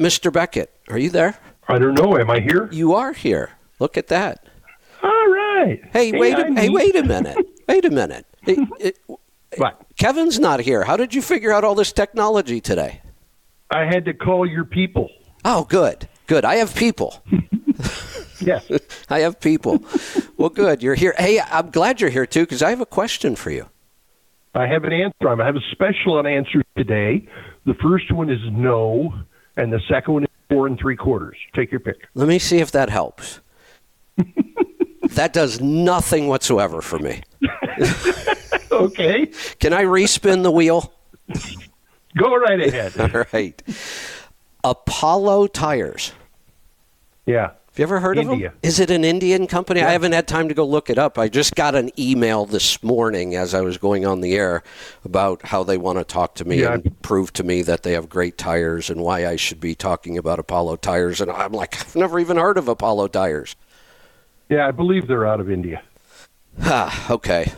Mr. Beckett, are you there? I don't know. Am I here? You are here. Look at that. All right. Hey, wait! A, hey, wait a minute. Wait a minute. It- it- What? Kevin's not here. How did you figure out all this technology today? I had to call your people. Oh, good, good. I have people. Yes. I have people. well, good. You're here. Hey, I'm glad you're here too because I have a question for you. I have an answer. I have a special answer today. The first one is no, and the second one is four and three quarters. Take your pick. Let me see if that helps. that does nothing whatsoever for me. Okay. Can I respin the wheel? Go right ahead. All right. Apollo Tires. Yeah. Have you ever heard of India. them? Is it an Indian company? I haven't had time to go look it up. I just got an email this morning as I was going on the air about how they want to talk to me Yeah. and prove to me that they have great tires and why I should be talking about Apollo Tires. And I'm like, I've never even heard of Apollo Tires. Yeah, I believe they're out of India. Ah, okay.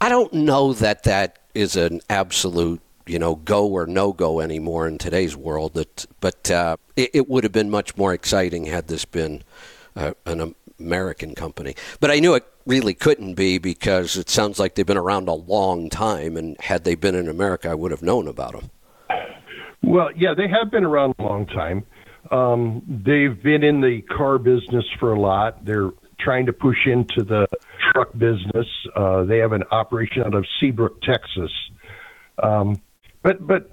I don't know that that is an absolute, you know, go or no go anymore in today's world. That, but uh, it, it would have been much more exciting had this been uh, an American company. But I knew it really couldn't be because it sounds like they've been around a long time, and had they been in America, I would have known about them. Well, yeah, they have been around a long time. Um, they've been in the car business for a lot. They're trying to push into the truck business. Uh, they have an operation out of Seabrook, Texas. Um, but but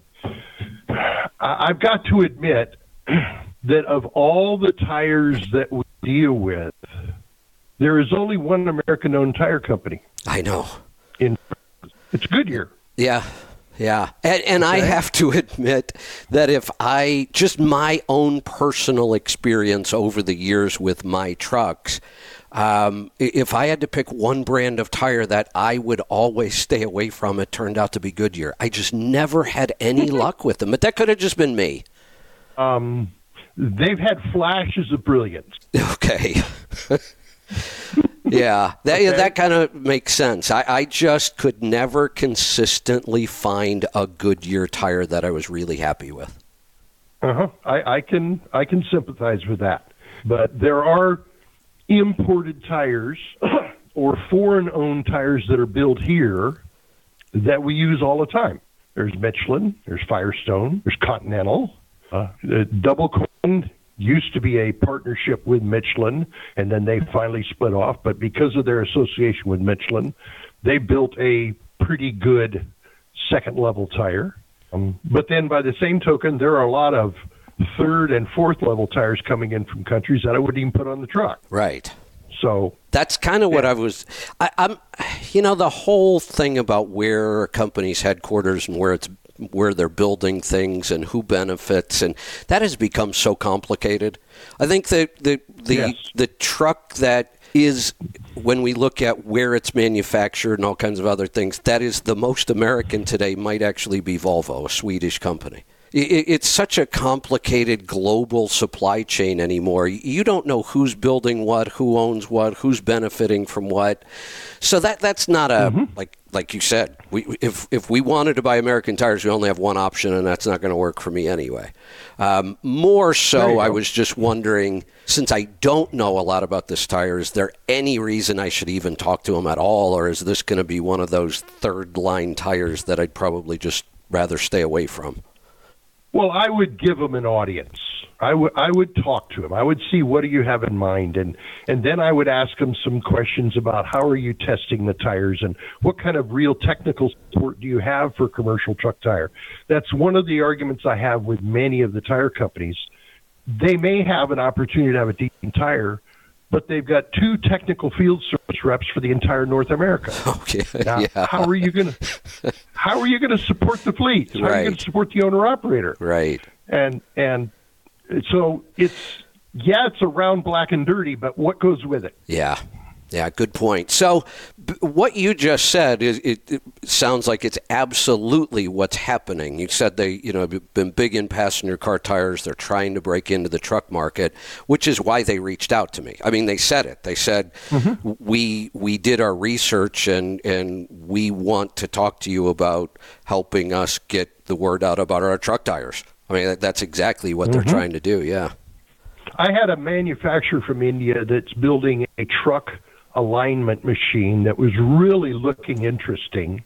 I, I've got to admit that of all the tires that we deal with, there is only one American-owned tire company. I know. In it's Goodyear. Yeah. Yeah. And, and I have to admit that if I, just my own personal experience over the years with my trucks, um, if I had to pick one brand of tire that I would always stay away from, it turned out to be Goodyear. I just never had any luck with them. But that could have just been me. Um, they've had flashes of brilliance. Okay. yeah, that Okay. that kind of makes sense. I, I just could never consistently find a Goodyear tire that I was really happy with. Uh-huh. I, I can I can sympathize with that. But there are imported tires or foreign owned tires that are built here that we use all the time. There's Michelin, there's Firestone, there's Continental. Uh, the Double Coin used to be a partnership with Michelin, and then they finally split off. But because of their association with Michelin, they built a pretty good second level tire. Um, but then, by the same token, there are a lot of third and fourth level tires coming in from countries that I wouldn't even put on the truck. Right. So That's kind of what I was. I, I'm, you know, the whole thing about where a company's headquarters and where it's where they're building things and who benefits and that has become so complicated. I think that the the Yes. the truck that is when we look at where it's manufactured and all kinds of other things that is the most American today might actually be Volvo, a Swedish company. It's such a complicated global supply chain anymore. You don't know who's building what, who owns what, who's benefiting from what. So that that's not a like like you said. We if if we wanted to buy American tires, we only have one option, and that's not going to work for me anyway. Um, more so, I was just wondering, since I don't know a lot about this tire, is there any reason I should even talk to him at all, or is this going to be one of those third line tires that I'd probably just rather stay away from? Well, I would give him an audience. I would I would talk to him. I would see what do you have in mind, and and then I would ask him some questions about how are you testing the tires and what kind of real technical support do you have for commercial truck tire. That's one of the arguments I have with many of the tire companies. They may have an opportunity to have a decent tire, but they've got two technical field service reps for the entire North America. Okay, Now, yeah, how are you going to how are you going to support the fleet? How are you going to support the owner operator? right. and and so it's yeah, it's around black and dirty, but what goes with it? Yeah. Yeah, good point. So, b- what you just said is it, it sounds like it's absolutely what's happening. You said they, you know, have been big in passenger car tires. They're trying to break into the truck market, which is why they reached out to me. I mean, they said it. They said mm-hmm. we we did our research and and we want to talk to you about helping us get the word out about our truck tires. I mean, that- that's exactly what they're mm-hmm. trying to do. Yeah. I had a manufacturer from India that's building a truck alignment machine that was really looking interesting,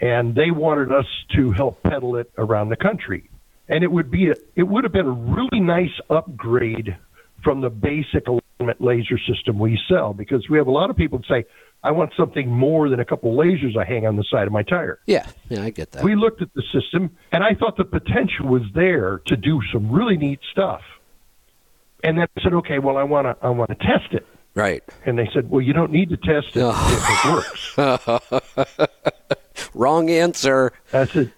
and they wanted us to help peddle it around the country. And it would be a, it would have been a really nice upgrade from the basic alignment laser system we sell because we have a lot of people say, "I want something more than a couple lasers I hang on the side of my tire." Yeah. Yeah, I get that. We looked at the system, and I thought the potential was there to do some really neat stuff. And then I said, "Okay, well, I want to I want to test it." Right. And they said, "Well, you don't need to test it if it works." Wrong answer. I said,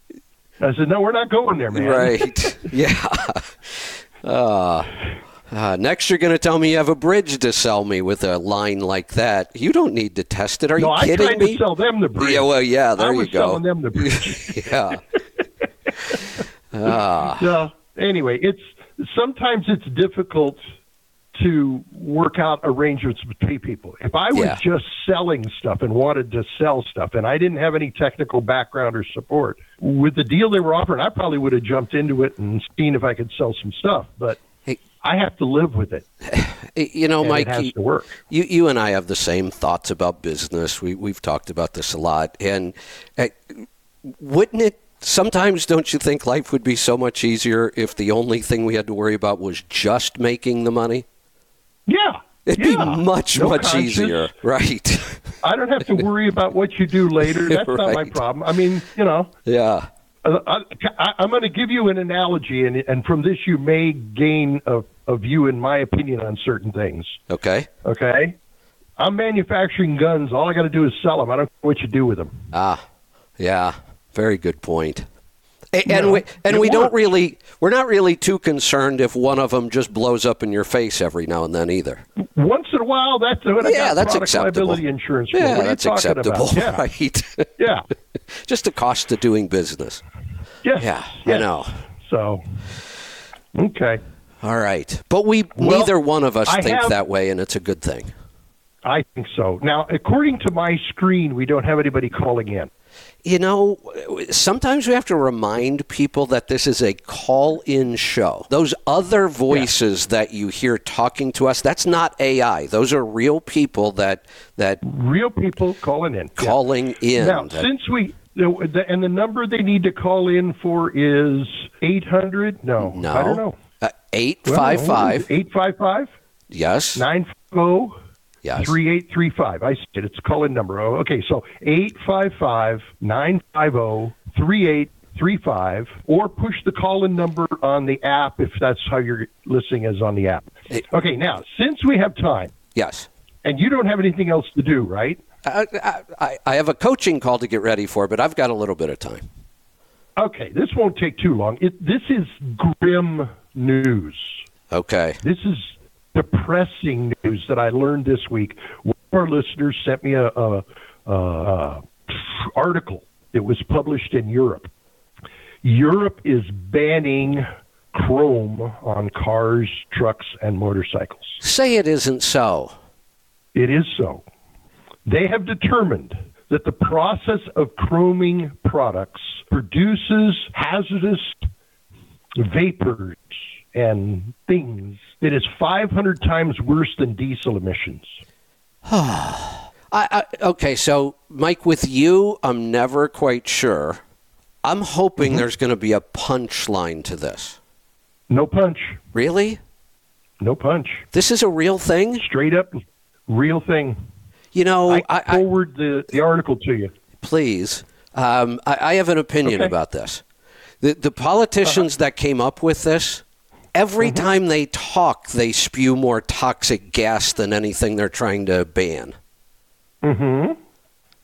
"I said, no, we're not going there, man." Right. yeah. Uh, uh, next, you're going to tell me you have a bridge to sell me with a line like that. You don't need to test it. Are No, you I kidding tried me? to sell them the bridge. Yeah, well, yeah, there I you was go. selling them the bridge. yeah. Ah. so anyway, it's sometimes it's difficult to work out arrangements between people. If I was Yeah. just selling stuff and wanted to sell stuff, and I didn't have any technical background or support, with the deal they were offering, I probably would have jumped into it and seen if I could sell some stuff. But Hey. I have to live with it. You know, and Mike, you-. You, you and I have the same thoughts about business. We, we've talked about this a lot. And uh, wouldn't it, sometimes don't you think life would be so much easier if the only thing we had to worry about was just making the money? Yeah. It'd yeah. be much, No much conscience. easier. Right. I don't have to worry about what you do later. That's not my problem. I mean, you know, yeah. Uh, I, I, I'm going to give you an analogy, and, and from this you may gain a, a view in my opinion on certain things. Okay. Okay, I'm manufacturing guns. All I got to do is sell them. I don't care what you do with them. Ah, yeah. Very good point. A- You And know, we and it we don't works. really we're not really too concerned if one of them just blows up in your face every now and then either. Once in a while, that's what I Yeah, got that's product acceptable. liability insurance. Yeah, what that's acceptable, About? Yeah, right? yeah, just the cost of doing business. yes, Yeah, I know. So, okay, All right, but we Well, neither one of us I think have- that way, and it's a good thing. I think so. Now, according to my screen, we don't have anybody calling in. You know, sometimes we have to remind people that this is a call in show. Those other voices that you hear talking to us, that's not AI. Those are real people that that Real people calling in. Yeah. calling in. Now, That- since we and the number they need to call in for is eight hundred. No, no. I don't know. Uh, 855. eight five five yes. nine zero Yes. three eight three five. I said it's a call in number. Oh, okay, so eight five five nine five zero three eight three five, or push the call in number on the app if that's how you're listening is on the app. Okay, now since we have time Yes. and you don't have anything else to do, right? I, I, I- I have a coaching call to get ready for, but I've got a little bit of time. Okay, this won't take too long. It, this is grim news. Okay. This is depressing news that I learned this week. One of our listeners sent me a, a, a, article. It was published in Europe. Europe is banning chrome on cars, trucks, and motorcycles. Say it isn't so. It is so. They have determined that the process of chroming products produces hazardous vapors and things that is 500 times worse than diesel emissions. I, I, okay, so Mike, with you, I'm never quite sure. I'm Mm-hmm. hoping there's going to be a punchline to this. No punch. Really? No punch. This is a real thing? Straight up, real thing. You know, I I, forward the, the article to you. please. Um, I, I have an opinion Okay. about this. The, the politicians that came up with this, every Mm-hmm. time they talk, they spew more toxic gas than anything they're trying to ban. Mm-hmm.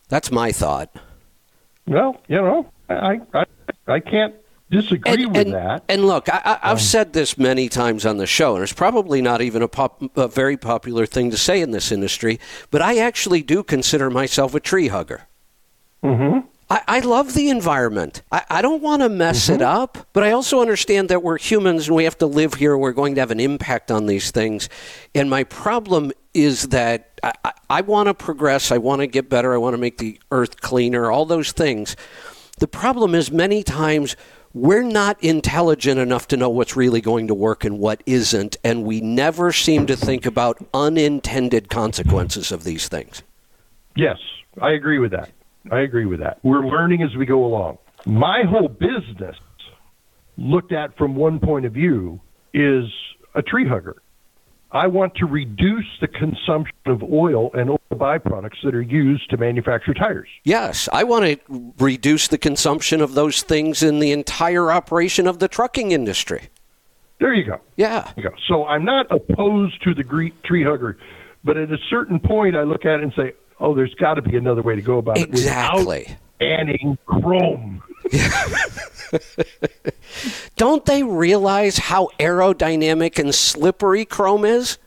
That's my thought. Well, you know, I, I, I can't disagree with and, that. and look, I, I, Um, I've said this many times on the show, and it's probably not even a, pop, a very popular thing to say in this industry, but I actually do consider myself a tree hugger. Mm-hmm. I, I love the environment. I, I don't want to mess it Mm-hmm. up, but I also understand that we're humans and we have to live here. We're going to have an impact on these things. And my problem is that I, I, I want to progress. I want to get better. I want to make the earth cleaner, all those things. The problem is many times we're not intelligent enough to know what's really going to work and what isn't, and we never seem to think about unintended consequences of these things. Yes, I agree with that. I agree with that. We're learning as we go along. My whole business, looked at from one point of view, is a tree hugger. I want to reduce the consumption of oil and oil byproducts that are used to manufacture tires. Yes, I want to reduce the consumption of those things in the entire operation of the trucking industry. There you go. Yeah. You go. So I'm not opposed to the tree hugger, but at a certain point, I look at it and say, "Oh, there's got to be another way to go about exactly. it without banning chrome." Don't they realize how aerodynamic and slippery chrome is?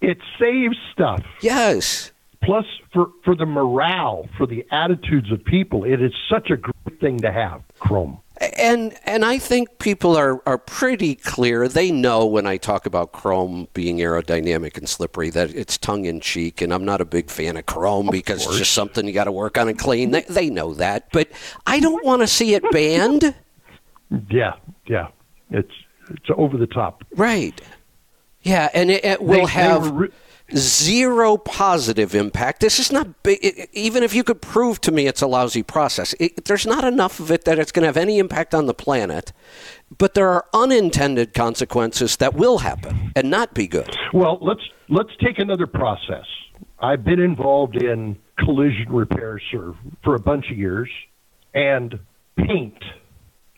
It saves stuff. Yes. Plus, for, for the morale, for the attitudes of people, it is such a great thing to have chrome. And and I think people are, are pretty clear. They know when I talk about chrome being aerodynamic and slippery that it's tongue in cheek, and I'm not a big fan of chrome of because course. it's just something you got to work on and clean. They, they know that, but I don't want to see it banned. Yeah, yeah, it's it's over the top. Right. Yeah, and it, it will They- they have were re- zero positive impact. This is not big. it- even if you could prove to me it's a lousy process, it, there's not enough of it that it's going to have any impact on the planet. But there are unintended consequences that will happen and not be good. Well, let's let's take another process. I've been involved in collision repairs for, for a bunch of years, and paint,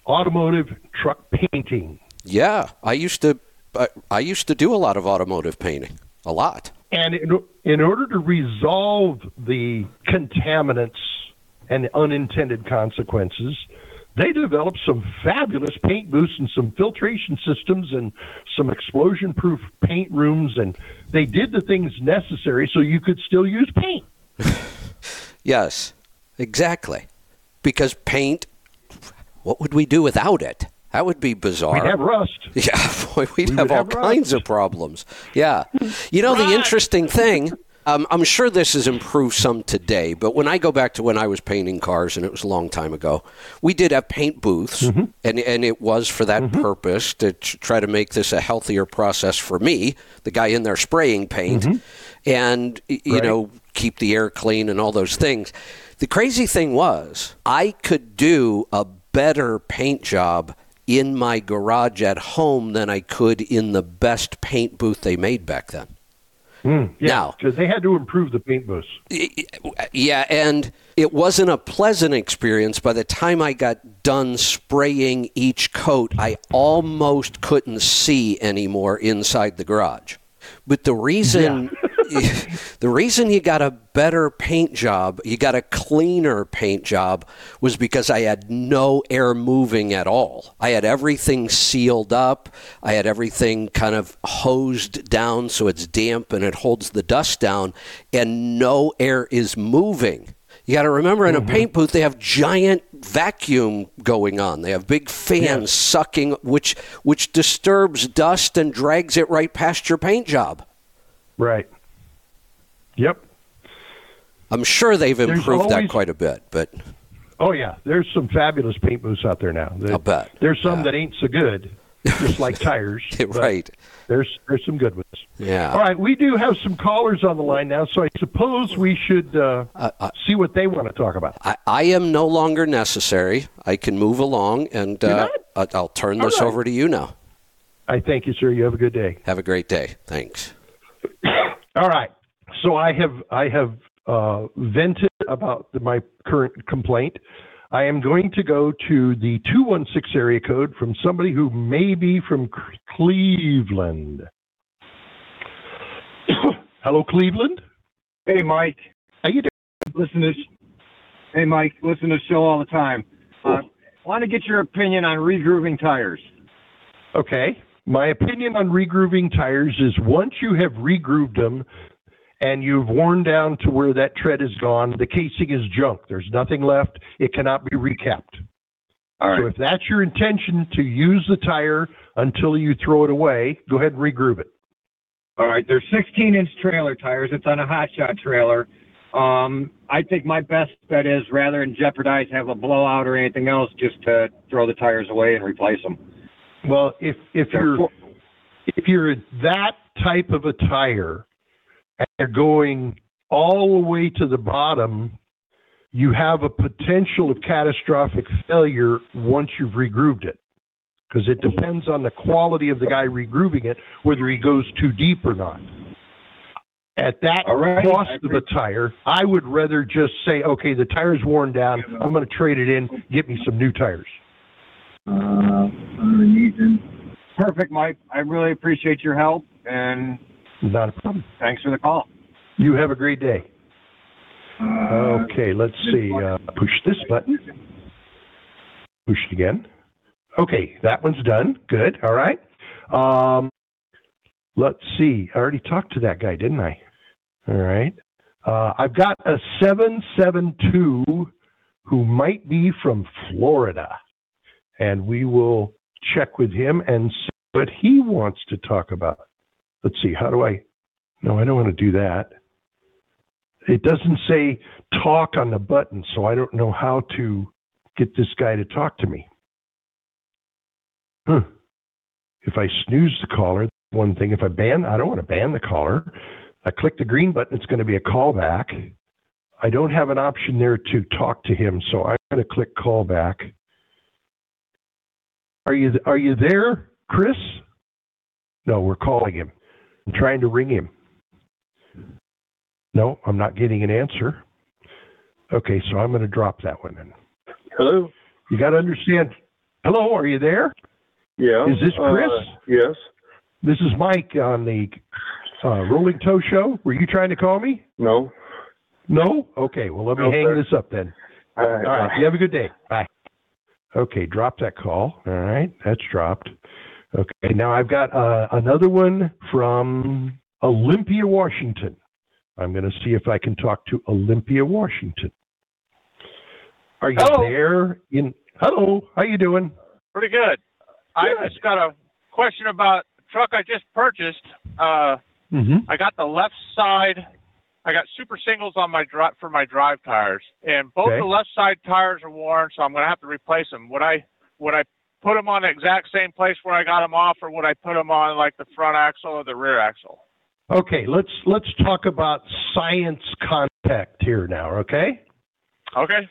automotive truck painting, Yeah, I used to. I, I used to do a lot of automotive painting. A lot. And in, in order to resolve the contaminants and unintended consequences, they developed some fabulous paint booths and some filtration systems and some explosion proof paint rooms and they did the things necessary so you could still use paint. Yes, exactly. Because paint. What would we do without it? That would be bizarre. We'd have rust. Yeah, boy, we'd We have all have kinds of problems. Yeah. You know, the interesting thing, um, I'm sure this has improved some today, but when I go back to when I was painting cars, and it was a long time ago, we did have paint booths, Mm-hmm. and, and it was for that purpose to try to make this a healthier process for me, the guy in there spraying paint, and, you Mm-hmm. Right. know, keep the air clean and all those things. The crazy thing was, I could do a better paint job in my garage at home than I could in the best paint booth they made back then. Hmm, yeah, Now- because they had to improve the paint booths. Yeah, and it wasn't a pleasant experience. By the time I got done spraying each coat, I almost couldn't see anymore inside the garage. But the reason the reason you got a better paint job, you got a cleaner paint job was because I had no air moving at all. I had everything sealed up. I had everything kind of hosed down so it's damp and it holds the dust down and no air is moving. You got to remember in a mm-hmm. paint booth they have giant vacuum going on. They have big fans Yes. sucking which which disturbs dust and drags it right past your paint job. Right. Yep. I'm sure they've improved that quite a bit, but Oh yeah, there's some fabulous paint booths out there now. There- I'll bet. There's some Yeah. that ain't so good, just like tires. right. There's there's some good ones. Yeah. All right, we do have some callers on the line now, so I suppose we should uh, see what they want to talk about. I, I am no longer necessary. I can move along, and uh? I- I'll turn All this right. over to you now. I thank you, sir. You have a good day. Have a great day. Thanks. All right. So I have I have uh, vented about the, my current complaint. I am going to go to the 216 area code from somebody who may be from Cleveland. Hello, Cleveland. Hey, Mike. How you doing? Listen to. Hey, Mike. Listen to the show all the time. Uh, Want to get your opinion on regrooving tires? Okay. My opinion on regrooving tires is once you have regrooved them and you've worn down to where that tread is gone, the casing is junk. There's nothing left. It cannot be recapped. All So if that's your intention to use the tire until you throw it away, go ahead and regroove it. All right. They're 16 inch trailer tires. It's on a hot shot trailer. Um, I think my best bet is rather than jeopardize have a blowout or anything else, just to throw the tires away and replace them. Well, if if you're if you're that type of a tire and you're going all the way to the bottom, you have a potential of catastrophic failure once you've regrooved it. Because it depends on the quality of the guy regrooving it, whether he goes too deep or not. At that right, cost of a tire, I would rather just say, okay, the tire's worn down. I'm going to trade it in. Get me some new tires. Uh, Perfect, Mike. I really appreciate your help and Not a problem. thanks for the call. You have a great day. Okay, let's see. Uh, push this button. Push it again. Okay, that one's done. Good. All right. Um, let's see. I already talked to that guy, didn't I? All right. Uh, I've got a 772 who might be from Florida, and we will check with him and see what he wants to talk about. Let's see. How do I? No, I don't want to do that it doesn't say talk on the button, so I don't know how to get this guy to talk to me. Huh. If I snooze the caller, one thing. If I ban, I don't want to ban the caller. I click the green button, it's going to be a callback. I don't have an option there to talk to him, so I'm going to click callback. Are you are you there, Chris? No, we're calling him. I'm trying to ring him. No, I'm not getting an answer. Okay, so I'm going to drop that one then. Hello. You got to understand. Hello, are you there? Yeah. Is this Chris? Uh, yes. This is Mike on the uh, Rolling Toe Show. Were you trying to call me? No. No? Okay, well, let me No, hang sir. this up then. All right. All right, you have a good day. Bye. Okay, drop that call. All right, that's dropped. Okay, now I've got uh, another one from Olympia, Washington. I'm going to see if I can talk to Olympia, Washington. Are you Hello. there? In hello, how you doing? Pretty good. I just got a question about the truck I just purchased. Uh, Mm-hmm. I got the left side. I got super singles on my drive for my drive tires, and both Okay. the left side tires are worn, so I'm going to have to replace them. Would I would I put them on the exact same place where I got them off, or would I put them on like the front axle or the rear axle? Okay, let's let's talk about science contact here now. Okay. Okay.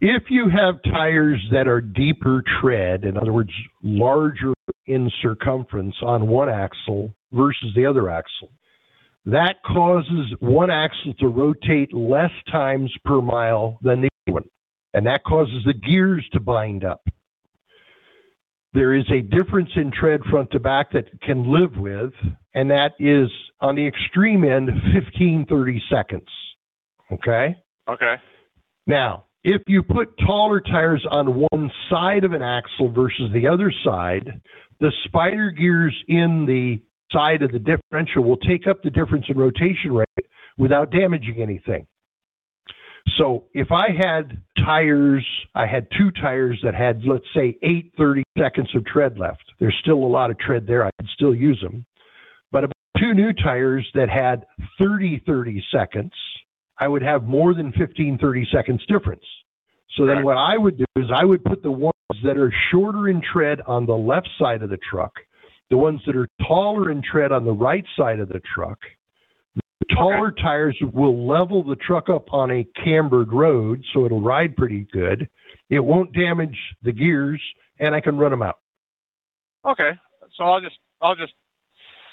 If you have tires that are deeper tread, in other words, larger in circumference on one axle versus the other axle, that causes one axle to rotate less times per mile than the other one. And that causes the gears to bind up. There is a difference in tread front to back that can live with, and that is on the extreme end 15, 30 seconds. Okay? Okay. Now, if you put taller tires on one side of an axle versus the other side, the spider gears in the side of the differential will take up the difference in rotation rate without damaging anything. So if I had tires, I had two tires that had, let's say, eight thirty seconds of tread left. There's still a lot of tread there. I could still use them. But about two new tires that had 30, 30 seconds, I would have more than 15, 30 seconds difference. So then what I would do is I would put the ones that are shorter in tread on the left side of the truck, the ones that are taller in tread on the right side of the truck. The taller tires will level the truck up on a cambered road, so it'll ride pretty good. It won't damage the gears, and I can run them out. Okay. So I'll just I'll just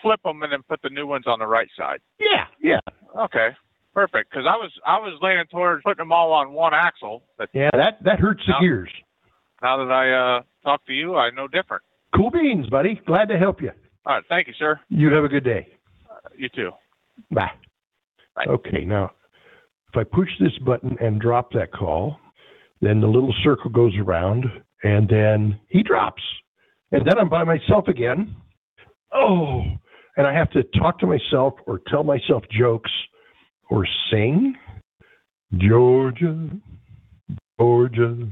flip them and then put the new ones on the right side. Yeah, yeah, Okay. Perfect. Because I was I was leaning towards putting them all on one axle, but yeah. That that hurts the gears. now that I uh talked to you, I know different. Cool beans, buddy. Glad to help you. All right. Thank you, sir. You have a good day. You too. Bye. Bye. Okay, now if I push this button and drop that call, then the little circle goes around and then he drops. And then I'm by myself again. Oh, and I have to talk to myself or tell myself jokes or sing. Georgia, Georgia,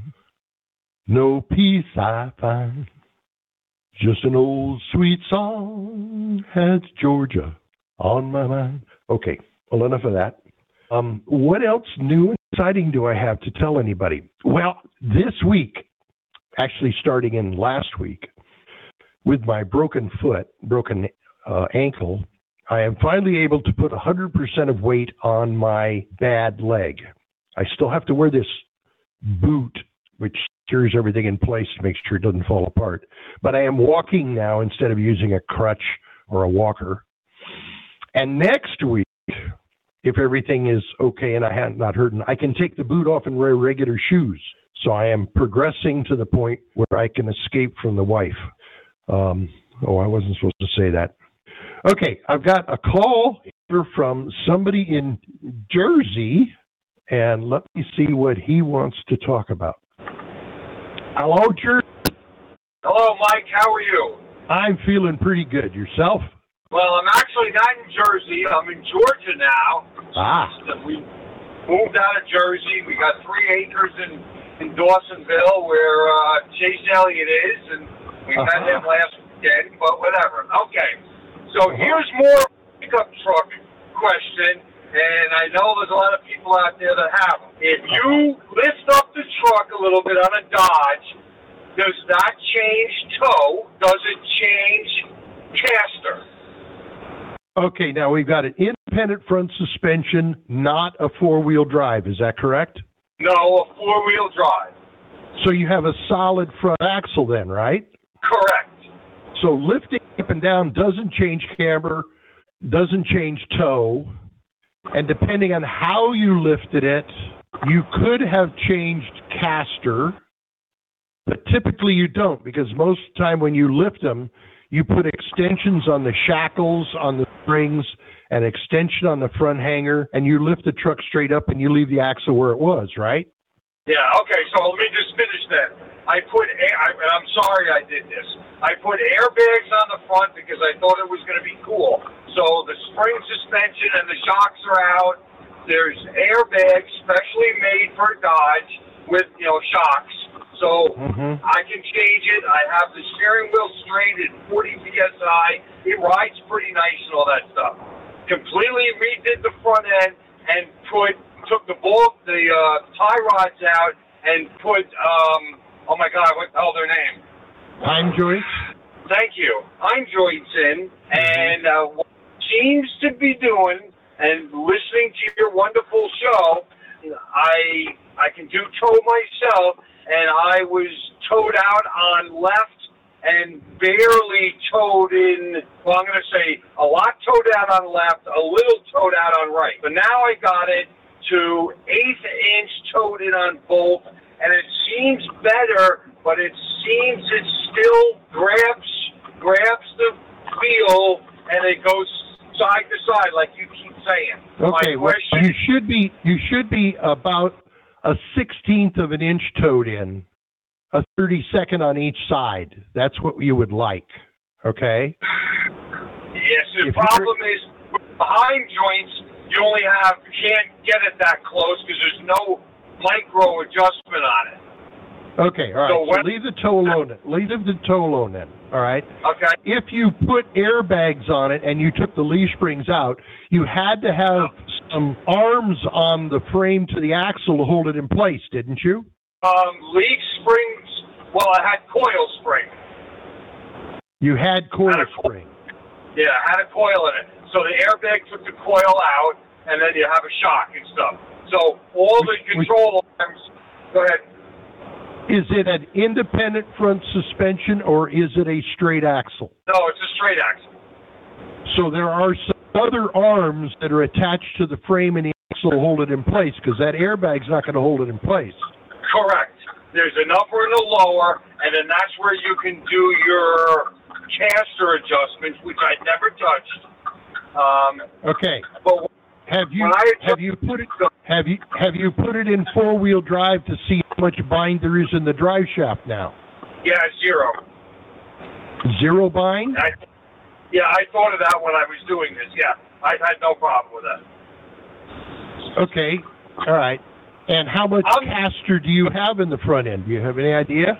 no peace I find. Just an old sweet song has Georgia on my mind. Okay, well, enough of that. Um, what else new and exciting do I have to tell anybody? Well, this week, actually starting in last week, with my broken foot, broken uh, ankle, I am finally able to put 100% of weight on my bad leg. I still have to wear this boot, which secures everything in place to make sure it doesn't fall apart. But I am walking now instead of using a crutch or a walker. And next week, if everything is okay and I have not hurt, I can take the boot off and wear regular shoes. So I am progressing to the point where I can escape from the wife. Um, oh, I wasn't supposed to say that. Okay, I've got a call here from somebody in Jersey, and let me see what he wants to talk about. Hello, Jersey. Hello, Mike. How are you? I'm feeling pretty good. Yourself? Well, I'm actually not in Jersey. I'm in Georgia now. Ah. We moved out of Jersey. We got three acres in in Dawsonville where uh, Chase Elliott is, and we Uh-huh. met him last weekend. But whatever. Okay. So here's more pickup truck question, and I know there's a lot of people out there that have them. If you lift up the truck a little bit on a Dodge, does that change toe? Does it change caster? Okay, now we've got an independent front suspension, not a four wheel drive. Is that correct? No, a four wheel drive. So you have a solid front axle then, right? Correct. So lifting up and down doesn't change camber, doesn't change toe, and depending on how you lifted it, you could have changed caster, but typically you don't because most of the time when you lift them, you put extensions on the shackles, on the springs, an extension on the front hanger, and you lift the truck straight up and you leave the axle where it was, right? Yeah, okay, so let me just finish that. I put, and I'm sorry I did this. I put airbags on the front because I thought it was going to be cool. So the spring suspension and the shocks are out. There's airbags specially made for Dodge with, you know, shocks. So Mm-hmm. I can change it. I have the steering wheel straight at 40 psi. It rides pretty nice and all that stuff. Completely redid the front end and put took the ball the uh, tie rods out and put um oh my god what the hell their name? Time joints? Thank you. Heim joints in and uh, what seems to be doing and listening to your wonderful show. I I can do toe myself, and I was toed out on left and barely toed in. Well, I'm going to say a lot toed out on left, a little toed out on right. But now I got it to eighth inch toed in on both, and it seems better, but it seems it still grabs grabs the wheel and it goes side to side like you keep saying. Okay, well, question you should be you should be about a sixteenth of an inch toed in, a thirty second on each side. That's what you would like. Okay. Yes, the If you're- problem is behind joints. You only have you can't get it that close because there's no micro adjustment on it. Okay. All right. So So, when- leave the toe alone. Leave the toe alone then. All right. Okay. If you put airbags on it and you took the leaf springs out, you had to have some arms on the frame to the axle to hold it in place, didn't you? Um, leaf springs. Well, I had coil spring. You had coil Had co- spring. Yeah, I had a coil in it. So the airbag took the coil out, and then you have a shock and stuff. So all the control arms. Go ahead. Is it an independent front suspension or is it a straight axle? No, it's a straight axle. So there are some other arms that are attached to the frame and the axle hold it in place because that airbag's not going to hold it in place. Correct. There's an upper and a lower, and then that's where you can do your caster adjustments, which I never touched. Um, Okay. but Have you have you put it have you have you put it in four wheel drive to see much bind there is in the drive shaft now? yeah, zero. Zero bind? I, yeah, I thought of that when I was doing this. Yeah, I had no problem with that. Okay. All right. And how much I'm- caster do you have in the front end? Do you have any idea?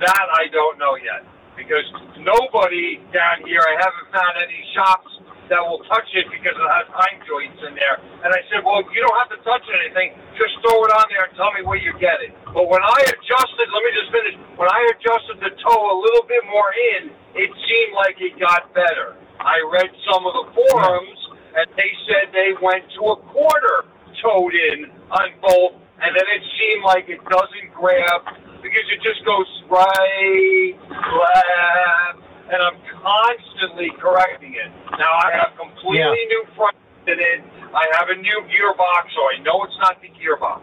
That I don't know yet because nobody down here. I haven't found any shops that will touch it because it has Heim joints in there. And I said, well, you don't have to touch anything. Just throw it on there and tell me where you get it. But when I adjusted, let me just finish. When I adjusted the toe a little bit more in, it seemed like it got better. I read some of the forums, and they said they went to a quarter toed in on both, and then it seemed like it doesn't grab because it just goes right, left, and I'm constantly correcting it. Now I have completely Yeah. new front in it. I have a new gearbox, so I know it's not the gearbox.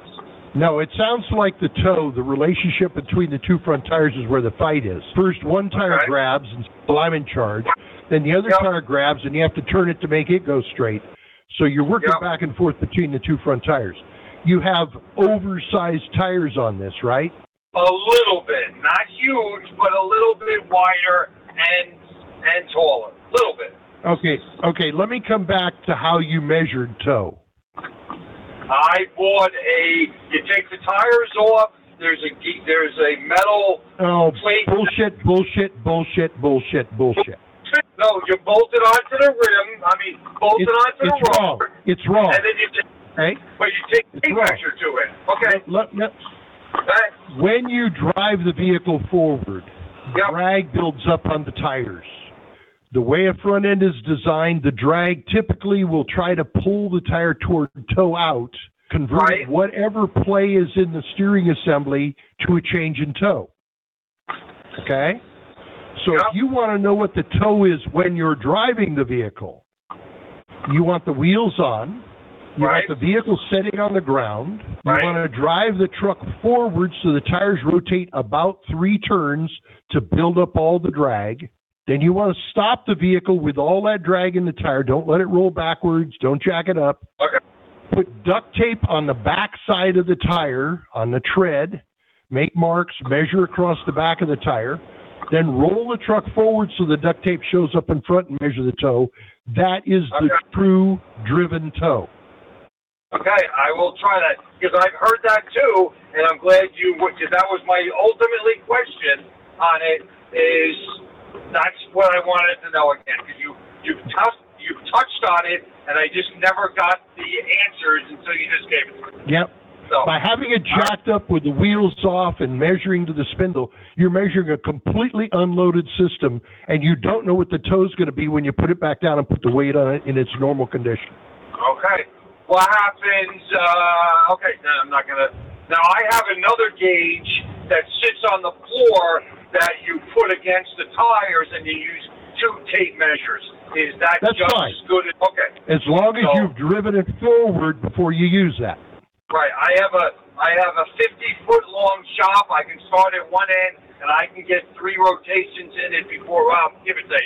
No, it sounds like the toe, the relationship between the two front tires is where the fight is. First, one tire Okay. grabs and well, I'm in charge. Then the other Yep. tire grabs and you have to turn it to make it go straight. So you're working Yep. back and forth between the two front tires. You have oversized tires on this, right? A little bit, not huge, but a little bit wider and and taller, a little bit. Okay, okay, let me come back to how you measured toe. I bought a. You take the tires off. There's a there's a metal. Oh, Wait. bullshit, bullshit, bullshit, bullshit, bullshit. No, you bolt it onto the rim. I mean, bolt it onto it's the wrong. It's wrong. and then you take. Okay? But you take It's a wrong. measure to it. Okay. Let, let, Right. when you drive the vehicle forward, Yep. drag builds up on the tires. The way a front end is designed, the drag typically will try to pull the tire toward toe out, convert Right. whatever play is in the steering assembly to a change in toe. Okay? So Yep. if you want to know what the toe is when you're driving the vehicle, you want the wheels on, you Right. want the vehicle sitting on the ground. You Right. want to drive the truck forward so the tires rotate about three turns to build up all the drag. Then you want to stop the vehicle with all that drag in the tire. Don't let it roll backwards. Don't jack it up. Okay. Put duct tape on the back side of the tire, on the tread. Make marks, measure across the back of the tire. Then roll the truck forward so the duct tape shows up in front and measure the toe. That is the true driven toe. Okay, I will try that because I've heard that too, and I'm glad you. Because that was my ultimately question on it. Is that's what I wanted to know again because you you've touched you've touched on it, and I just never got the answers until you just gave it. to me. Yep. So By having it jacked up with the wheels off and measuring to the spindle, you're measuring a completely unloaded system, and you don't know what the toe's going to be when you put it back down and put the weight on it in its normal condition. Okay. What happens? Uh, okay, no, I'm not gonna. Now I have another gauge that sits on the floor that you put against the tires, and you use two tape measures. Is that That's just fine. as good? As, okay. As long as So- you've driven it forward before you use that. Right. I have a I have a 50 foot long shop. I can start at one end, and I can get three rotations in it before. Well, give it a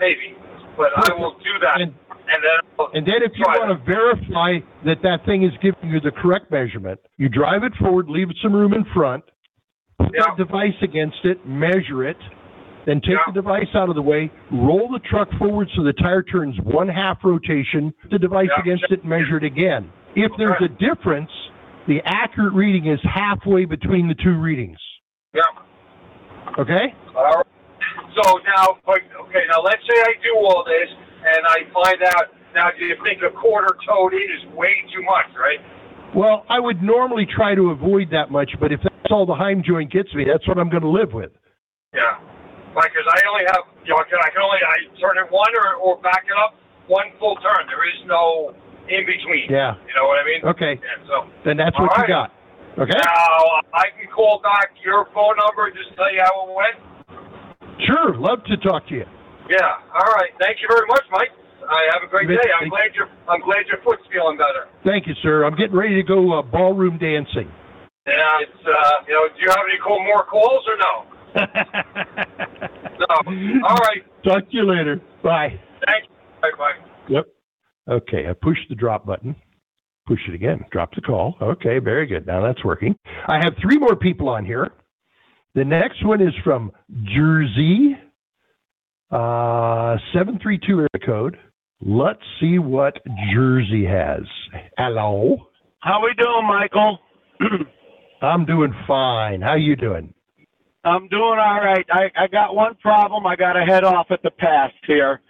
maybe. But I will do that, And, and then. Oh, and then if you want to verify that that thing is giving you the correct measurement, you drive it forward, leave some room in front, put Yeah. that device against it, measure it, then take Yeah. the device out of the way, roll the truck forward so the tire turns one half rotation, put the device Yeah. against it, measure it again. If there's a difference, the accurate reading is halfway between the two readings. Yeah. Okay? All right. So now, but, okay, now let's say I do all this and I find out. Now, do you think a quarter toed in is way too much, right? Well, I would normally try to avoid that much, but if that's all the Heim joint gets me, that's what I'm going to live with. Yeah. Like, because I only have, you know, I can, I can only I turn it one or, or back it up one full turn. There is no in between. Yeah. You know what I mean? Okay. Yeah. So Then that's what you got. Okay? now I can call back your phone number and just tell you how it went. Sure. Love to talk to you. Yeah. All right. Thank you very much, Mike. I have a great day. I'm thank- glad your I'm glad your foot's feeling better. Thank you, sir. I'm getting ready to go uh, ballroom dancing. Yeah, it's uh, you know, do you have any call, more calls or no? No. All right. Talk to you later. Bye. Thank you. Bye bye. Yep. Okay, I pushed the drop button. Push it again. Drop the call. Okay, very good. Now that's working. I have three more people on here. The next one is from Jersey, uh, 732 area code. Let's see what Jersey has. Hello. How we doing, Michael? I'm doing fine. How you doing? I'm doing all right. I, I got one problem. I got to head off at the pass here.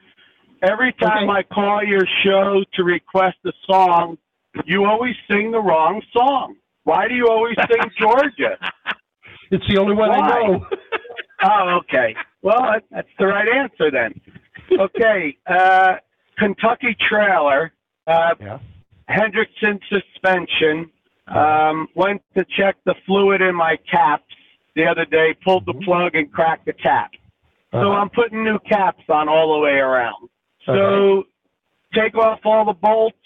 Every time Okay. I call your show to request a song, you always sing the wrong song. Why do you always sing Georgia? It's the only one I know. Oh, okay. Well, that- that's the right answer then. Okay, uh, Kentucky Trailer, uh, Yeah. Hendrickson suspension. Um, went to check the fluid in my caps the other day, pulled the plug and cracked the cap. So Uh-huh. I'm putting new caps on all the way around. So take off all the bolts,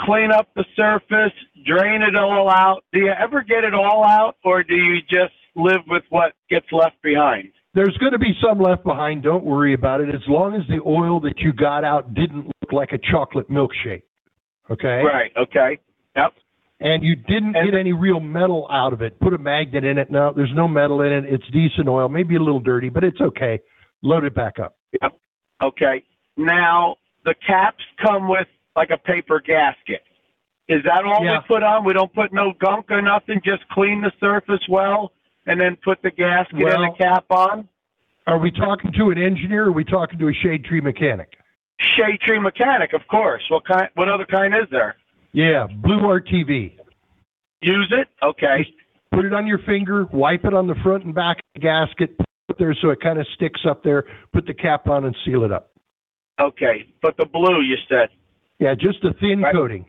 clean up the surface, drain it all out. Do you ever get it all out, or do you just live with what gets left behind? There's going to be some left behind. Don't worry about it. As long as the oil that you got out didn't look like a chocolate milkshake. Okay. Right. Okay. Yep. And you didn't And- get any real metal out of it. Put a magnet in it. No, there's no metal in it. It's decent oil. Maybe a little dirty, but it's okay. Load it back up. Yep. Okay. Now the caps come with like a paper gasket. Is that all Yeah. we put on? We don't put no gunk or nothing. Just clean the surface well, and then put the gasket and the cap on. Are we talking to an engineer or are we talking to a shade tree mechanic? Shade tree mechanic, of course. What kind? What other kind is there? Yeah, blue RTV. Use it. Okay. Put it on your finger, wipe it on the front and back of the gasket, put it there so it kind of sticks up there, put the cap on and seal it up. Okay. But the blue, you said. Yeah, just a thin Right. coating.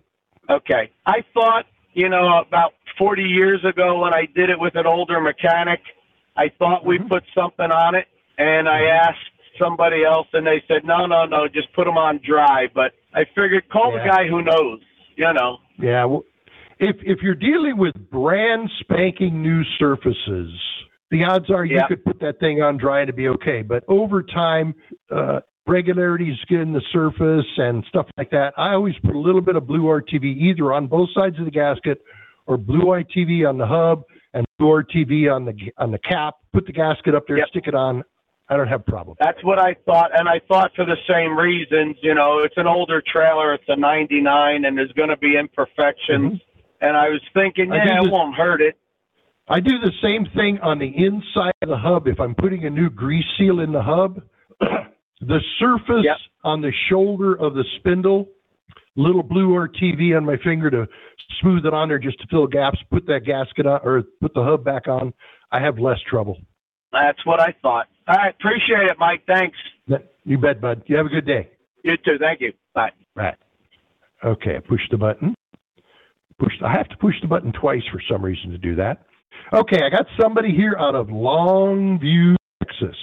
Okay. I thought, you know, about 40 years ago when I did it with an older mechanic, I thought we Mhm. put something on it, and I asked somebody else, and they said, no, no, no, just put them on dry. But I figured, call the guy who knows, you know. Yeah, well, if if you're dealing with brand spanking new surfaces, the odds are you Yeah. could put that thing on dry and it'd be okay. But over time, uh, regularities get in the surface and stuff like that. I always put a little bit of blue RTV either on both sides of the gasket or blue RTV on the hub and blue RTV on the on the cap. Put the gasket up there, Yep. stick it on. I don't have a problem. That's what I thought, and I thought for the same reasons. You know, it's an older trailer; it's a '99, and there's going to be imperfections. Mm-hmm. And I was thinking, yeah, it won't hurt it. I do the same thing on the inside of the hub. If I'm putting a new grease seal in the hub, the surface Yep. on the shoulder of the spindle, little blue RTV on my finger to smooth it on there just to fill gaps, put that gasket on or put the hub back on. I have less trouble. That's what I thought. All right, appreciate it, Mike. Thanks. You bet, bud. You have a good day. You too. Thank you. Bye. Right. Okay, I push the button. Push. I have to push the button twice for some reason to do that. Okay, I got somebody here out of Longview, Texas.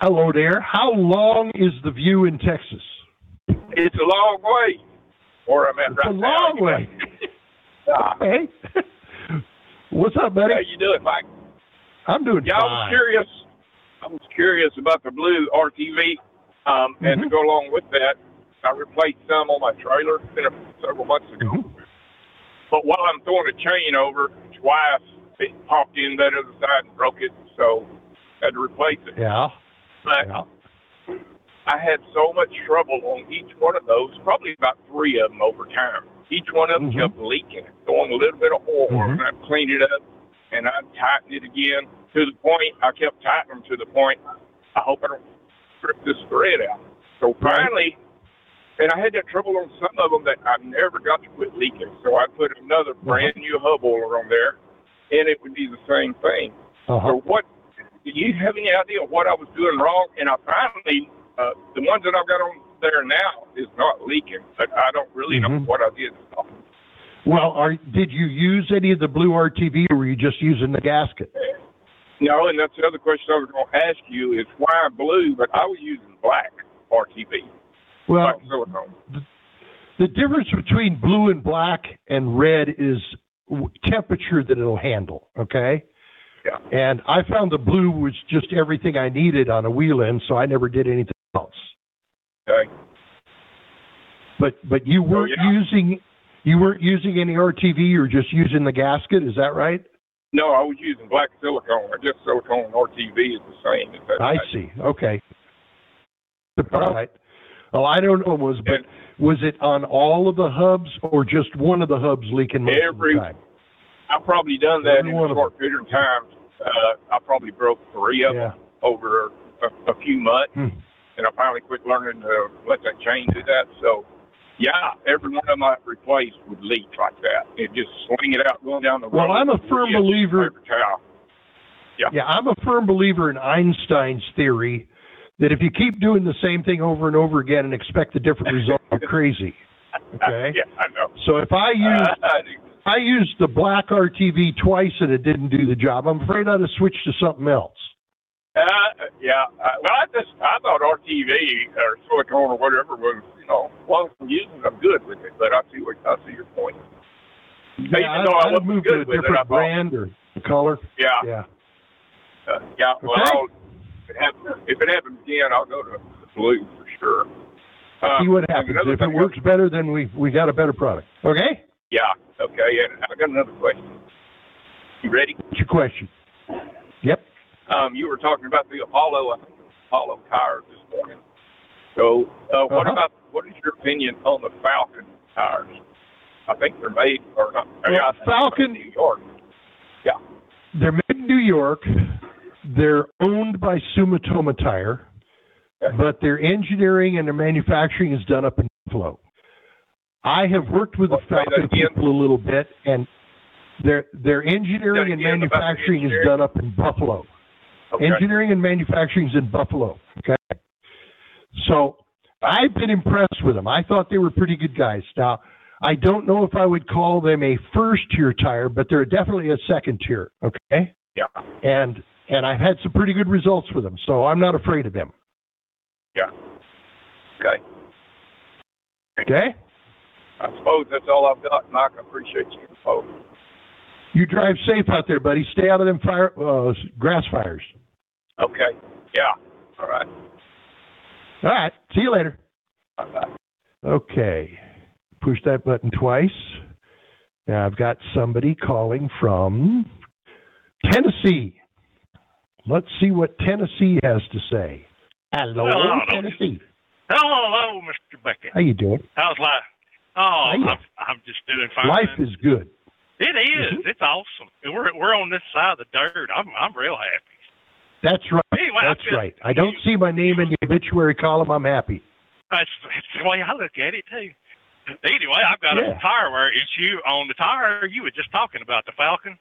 Hello there. How long is the view in Texas? It's a long way. Where I'm at It's right a now. long way. Yeah. Hey, what's up, buddy? How you doing, Mike? I'm doing Yeah, I was fine. curious. I was curious about the blue RTV, um, and to Mhm. go along with that, I replaced some on my trailer it's been a, several months ago. Mhm. But while I'm throwing a chain over twice, it popped in that other side and broke it, so had to replace it. Yeah. But Yeah. I had so much trouble on each one of those, probably about three of them over time. Each one of them Mhm. kept leaking, throwing a little bit of oil, Mhm. and I'd clean it up, and I'd tighten it again to the point, I kept tightening them to the point, I hope I don't strip this thread out. So finally, and I had that trouble on some of them that I never got to quit leaking, so I put another brand new hub oiler on there, and it would be the same thing. Uh-huh. So what? Do you have any idea what I was doing wrong? And I finally, uh, the ones that I've got on there now is not leaking, but I don't really know Mhm. what I did. Well, are did you use any of the blue RTV, or were you just using the gasket? No, and that's the other question I was going to ask you is why blue? But I was using black RTV, Well, black silicone. The difference between blue and black and red is temperature that it'll handle. Okay. Yeah. And I found the blue was just everything I needed on a wheel end, so I never did anything else. Okay. But but you weren't Oh, yeah. using you weren't using any RTV. You were just using the gasket. Is that right? No, I was using black silicone. Or just silicone and RTV is the same. I see. Okay. All right. Well, I don't know was but And was it on all of the hubs or just one of the hubs leaking most Every- of the time? I've probably done that in a short period of time. Uh, I probably broke three of Yeah. them over a, a few months. Hmm. and I finally quit learning to let that chain do that. So, yeah, every one of them I replaced would leak like that. It just swing it out going down the road. Well, I'm a firm believer- towel. Yeah, I'm a firm believer in Einstein's theory that if you keep doing the same thing over and over again and expect a different result, you're crazy. Okay. yeah, I know. So if I use Uh, I used the black RTV twice and it didn't do the job, I'm afraid I'd have switched to something else. Uh, yeah. Uh, well, I just I thought RTV or silicone or whatever was you know as long as I'm using it, I'm good with it. But I see what I see your point. Yeah, Even though I I'd, I'd wasn't move to a good with it, I different thought- brand or color. Yeah. Yeah. Uh, yeah. Well, Okay. I'll, if, it happens, if it happens again, I'll go to blue for sure. Uh, See what happens. If it works better, then we we got a better product. Okay. Yeah. Okay. And I got another question. You ready? What's your question? Yep. Um, you were talking about the Apollo, I think it was Apollo tires this morning. So, uh, what Uh-huh. about what is your opinion on the Falken tires? I think they're made or not. Well, I Falken- in New York. Yeah. They're made in New York. They're owned by Sumitomo Tire, but their engineering and their manufacturing is done up in Buffalo. I have worked with the Well, Falken people a little bit, and their their engineering and manufacturing is done up in Buffalo. Okay. Engineering and manufacturing is in Buffalo. Okay. So I've been impressed with them. I thought they were pretty good guys. Now, I don't know if I would call them a first tier tire, but they're definitely a second tier. Okay. Yeah. And and I've had some pretty good results with them, so I'm not afraid of them. Yeah. Okay. Okay. I suppose that's all I've got, Mike. I appreciate you. Folks. You drive safe out there, buddy. Stay out of them fire uh, grass fires. okay. Yeah. All right. All right. See you later. Bye-bye. Okay. Push that button twice. Now I've got somebody calling from Tennessee. Let's see what Tennessee has to say. Hello, Well, I don't. Tennessee. Hello, Mr. Beckett. How you doing? How's life? Oh, I'm, I'm just doing fine. Life is good. It is. It's awesome. And We're we're on this side of the dirt. I'm I'm real happy. That's right. Anyway, I've right. I don't see my name in the obituary column. I'm happy. That's, that's the way I look at it too. Anyway, I've got Yeah. a tire wear issue on the tire. You were just talking about the Falken.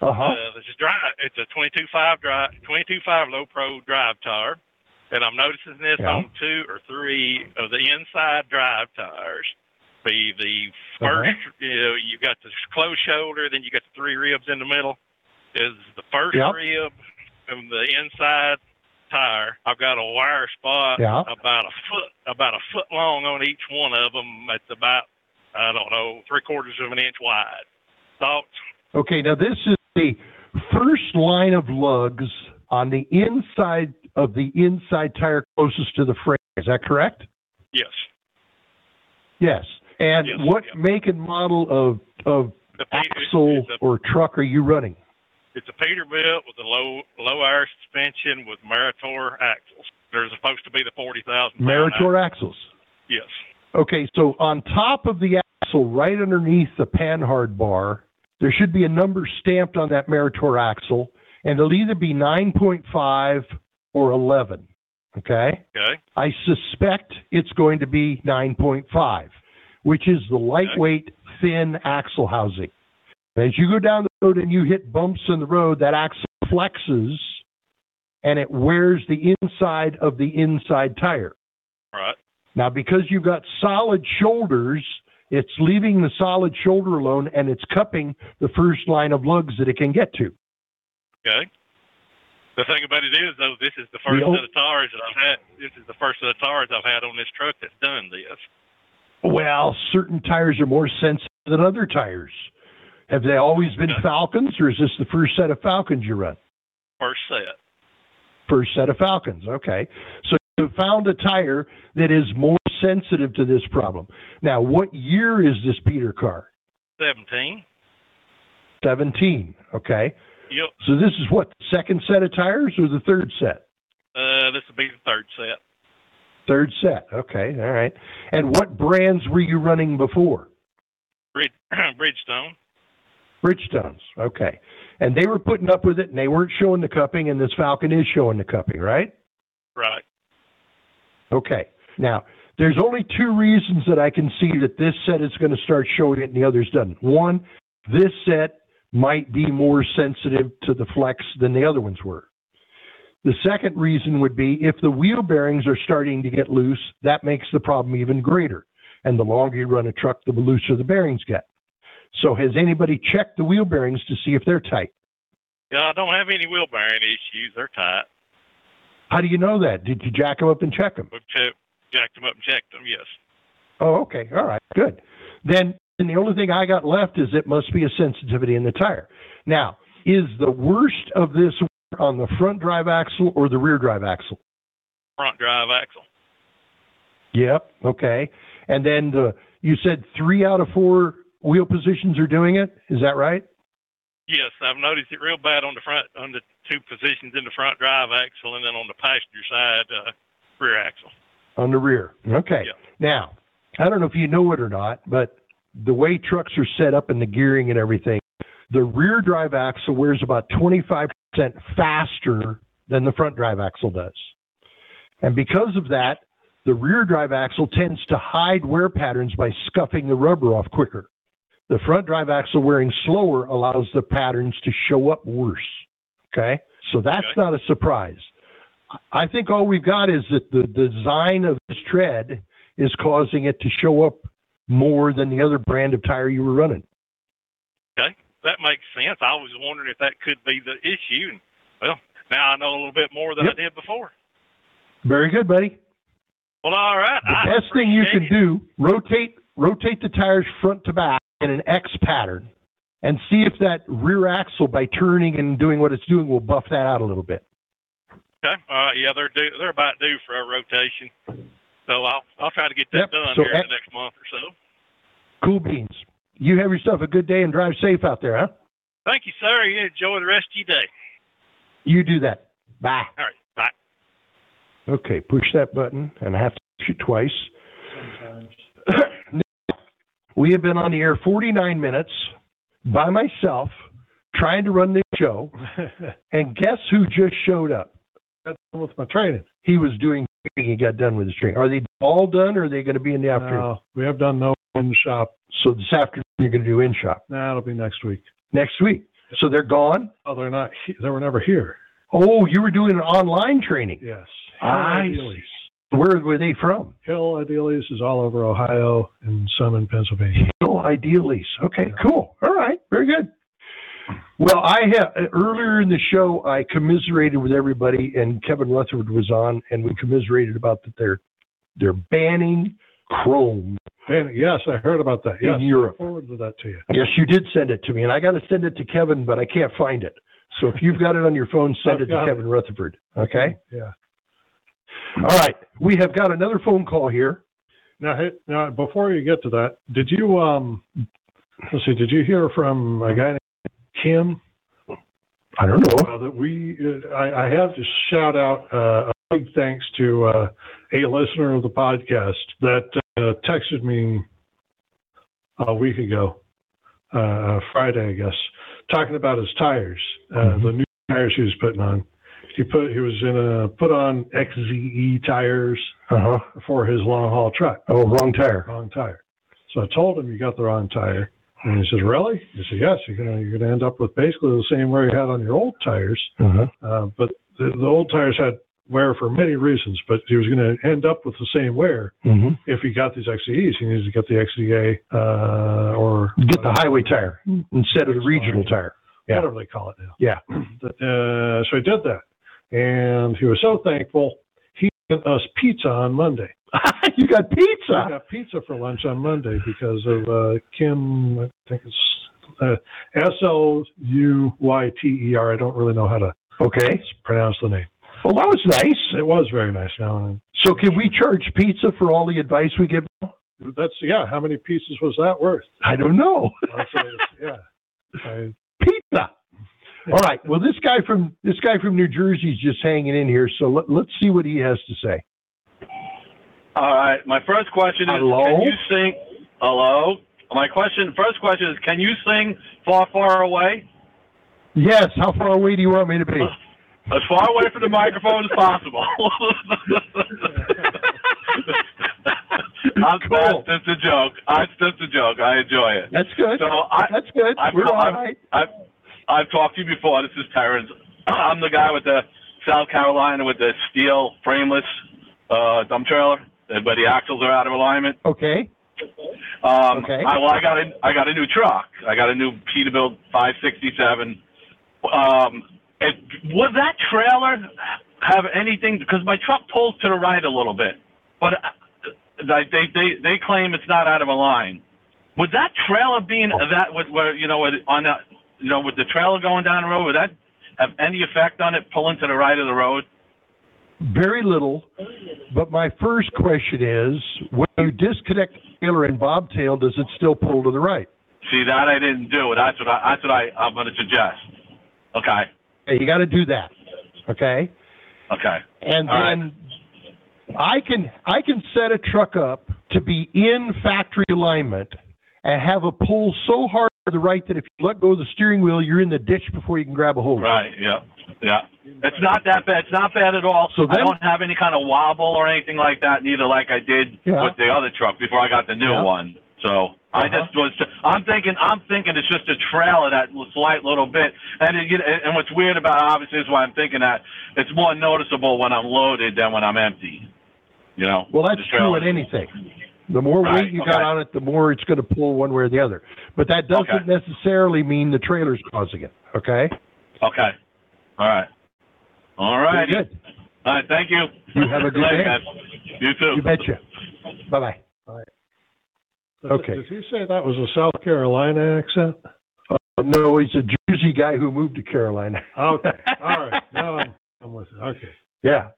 Uh huh. Uh, it's a drive. It's a 22.5 drive, 22.5 low pro drive tire, and I'm noticing this Yeah. on two or three of the inside drive tires. The the Uh-huh. first, you know, you got the closed shoulder, then you got the three ribs in the middle. Is the first Yep. rib from the inside tire? I've got a wire spot Yeah. about a foot about a foot long on each one of them. It's about I don't know three quarters of an inch wide. Thoughts? Okay, now this is the first line of lugs on the inside of the inside tire closest to the frame. Is that correct? Yes. Yes. And Yes, what yeah. make and model of of The Pe- axle it's a, or truck are you running? it's a Peterbilt with a low low air suspension with Meritor axles. They're supposed to be the forty thousand. Meritor axles. Yes. Okay, so on top of the axle, right underneath the panhard bar, there should be a number stamped on that Meritor axle, and it'll either be 9.5 or 11. Okay? Okay. I suspect it's going to be 9.5, which is the lightweight, thin axle housing. As you go down the road and you hit bumps in the road, that axle flexes and it wears the inside of the inside tire. All right. Now, because you've got solid shoulders, it's leaving the solid shoulder alone and it's cupping the first line of lugs that it can get to. Okay. The thing about it is, though, this is the first The o- set of tires that I've had. This is the first set of tires I've had on this truck that's done this. Well, certain tires are more sensitive than other tires. Have they always been. Falkens, or is this the first set of Falkens you run? First set. First set of Falkens. Okay. So you found a tire that is more sensitive to this problem. Now, what year is this Peter car? 17. 17. Okay. Yep. So this is what, second set of tires or the third set? Uh, this would be the third set. Third set. Okay. All right. And what brands were you running before? Bridge, Bridgestone. Bridgestones. Okay. And they were putting up with it and they weren't showing the cupping and this Falken is showing the cupping, right? Right. Okay. Now, there's only two reasons that I can see that this set is going to start showing it and the others doesn't. One, this set might be more sensitive to the flex than the other ones were. The second reason would be if the wheel bearings are starting to get loose, that makes the problem even greater. And the longer you run a truck, the looser the bearings get. So has anybody checked the wheel bearings to see if they're tight? Yeah, I don't have any wheel bearing issues. They're tight. How do you know that? Did you jack them up and check them? Checked, jacked them up and checked them. Yes. Oh, okay. All right. Good. Then and the only thing I got left is it must be a sensitivity in the tire. Now, is the worst of this on the front drive axle or the rear drive axle? Front drive axle. Yep. Okay. And then the you said three out of four wheel positions are doing it. Is that right? Yes, I've noticed it real bad on the front, on the two positions in the front drive axle, and then on the passenger side uh, rear axle. On the rear. Okay. Yeah. Now, I don't know if you know it or not, but the way trucks are set up and the gearing and everything, the rear drive axle wears about 25% faster than the front drive axle does. And because of that, the rear drive axle tends to hide wear patterns by scuffing the rubber off quicker. The front drive axle wearing slower allows the patterns to show up worse. Okay? So that's Okay. not a surprise. I think all we've got is that the design of this tread is causing it to show up more than the other brand of tire you were running. Okay, that makes sense. I was wondering if that could be the issue. And, well, now I know a little bit more than Yep. I did before. Very good, buddy. Well, all right. The I best thing you can it. do, rotate rotate the tires front to back in an X pattern and see if that rear axle by turning and doing what it's doing will buff that out a little bit. Okay. Uh, yeah, they're due, they're about due for a rotation, so I'll I'll try to get that Yep, done so here in the next month or so. Cool beans. You have yourself a good day and drive safe out there, huh? Thank you, sir. You enjoy the rest of your day. You do that. Bye. All right. Bye. Okay, push that button and I have to push it twice. we have been on the air 49 minutes by myself trying to run this show. and guess who just showed up? That's with my training. He was doing. He got done with his training. Are they all done or are they going to be in the afternoon? No, we have done no in shop. So this afternoon you're going to do in shop Nah, it'll be next week. next week. So they're gone? Oh, they're not. he- They were never here. Oh, you were doing an online training. Yes. I Hill Ideales. Where were they from? Hill Ideales is all over Ohio and some in Pennsylvania. Hill Ideales. Okay, cool. All right, very good. Well, I have earlier in the show I commiserated with everybody, and Kevin Rutherford was on, and we commiserated about that they're they're banning chrome And yes, I heard about that. Yes, in Europe. I forwarded that to you. Yes, you did send it to me, and I got to send it to Kevin, but I can't find it. So if you've got it on your phone, send I've it to it. Kevin Rutherford. Okay. Yeah. All right, we have got another phone call here. Now, hey, now before you get to that, did you um, let's see, did you hear from a guy named Kim? I don't know. Uh, that we, uh, I, I have to shout out uh, a big thanks to uh, a listener of the podcast that uh, texted me a week ago, uh, Friday, I guess, talking about his tires, uh, Mhm. the new tires he was putting on. He put he was in a put on XZE tires Uh huh. for his long haul truck, Oh, wrong tire. wrong tire. So I told him you got the wrong tire, and he says, "Really?" He said, "Yes. You're gonna you're gonna end up with basically the same wear you had on your old tires." Uh huh. Uh, but the, the old tires had wear for many reasons, but he was going to end up with the same wear Mm-hmm. if he got these XZEs. He needed to get the XDA uh, or Get the highway tire instead of the regional tire. Yeah. whatever they call it now. Yeah. Uh, so he did that, and he was so thankful. He sent us pizza on Monday. you got pizza. got pizza for lunch on Monday because of uh, Kim. I think it's uh, S L U Y T E R. I don't really know how to Okay. pronounce the name. Well, that was nice. It was very nice. Now So, can we charge pizza for all the advice we give? That's yeah. How many pieces was that worth? I don't know. I'll say it's- yeah. I, Pizza. All right. Well, this guy from this guy from New Jersey is just hanging in here. So let, let's see what he has to say. All right. My first question is, Hello? can you sing? Hello. My question, first question is, can you sing "Far, Far Away"? Yes. How far away do you want me to be? As far away from the microphone as possible. I'm, Cool. That's just a joke. That's just a joke. I enjoy it. That's good. So I, That's good. I've, We're all I've. I've, I've talked to you before. This is Terrence. I'm the guy with the South Carolina with the steel frameless uh, dump trailer, but the axles are out of alignment. Okay. Um, Okay. I, well, I got a I got a new truck. I got a new Peterbilt 567. Um, it, would that trailer have anything? Because my truck pulls to the right a little bit, but uh, they they they, they claim it's not out of a line. Would that trailer being that with where you know with- on that you know with the trailer going down the road would that have any effect on it pulling to the right of the road? Very little. But my first question is, when you disconnect the trailer and bobtail, does it still pull to the right? See that I didn't do. That's what I that's what I I'm going to suggest. Okay. You got to do that. Okay. Okay. And All right. then I can I can set a truck up to be in factory alignment and have a pull so hard to the right that if you let go of the steering wheel, you're in the ditch before you can grab a hold. Right. Yeah. Yeah. It's not that bad. It's not bad at all. So I then- don't have any kind of wobble or anything like that, neither like I did Yeah. with the other truck before I got the new Yeah. one. So I Uh-huh. just was. I'm thinking. I'm thinking it's just a trailer that slight little bit. And it, you know, and what's weird about it, obviously is why I'm thinking that it's more noticeable when I'm loaded than when I'm empty. You know. Well, that's The true trailer. in anything. The more Right, weight you okay. got on it, the more it's going to pull one way or the other. But that doesn't Okay. necessarily mean the trailer's causing it. Okay. Okay. All right. All Very right. good. All right. Thank you. You have a good Thanks, day. guys. You too. You betcha. Bye bye. All right. Okay. Did you say that was a South Carolina accent? Uh, no, he's a Jersey guy who moved to Carolina. Okay. All right. Now I'm, I'm with you. Okay. Yeah.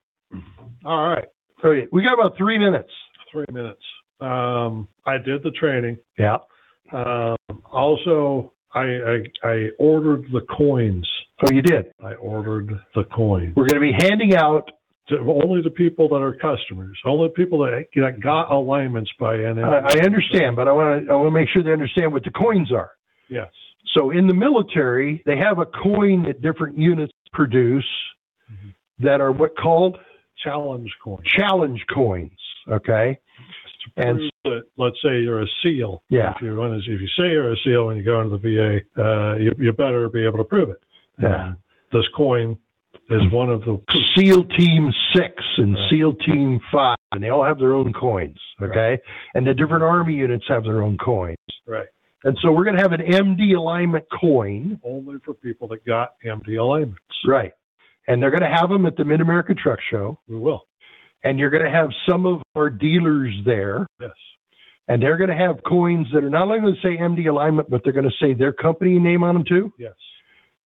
All right. Okay. We got about three minutes. Three minutes. Um, I did the training. Yeah. Um, also, I, I I ordered the coins. Oh, you did. I ordered the coins. We're going to be handing out. To only the people that are customers. Only people that, that got alignments by NM. I, I understand, but I want to. I want to make sure they understand what the coins are. yes. So in the military, they have a coin that different units produce Mhm. that are what called Challenge coins. challenge coins. Okay. To And- prove that, let's say you're a SEAL. Yeah. If you want to, if you say you're a SEAL when you go into the VA, uh, you, you better be able to prove it. Yeah. And this coin is one of the. SEAL Team Six and Right. SEAL Team Five, and they all have their own coins. Okay. And the different Army units have their own coins. Right. And so we're going to have an MD alignment coin. Only for people that got MD alignments. Right. And they're going to have them at the Mid America Truck Show. We will. And you're going to have some of our dealers there. Yes. And they're going to have coins that are not only going to say MD alignment, but they're going to say their company name on them too. Yes.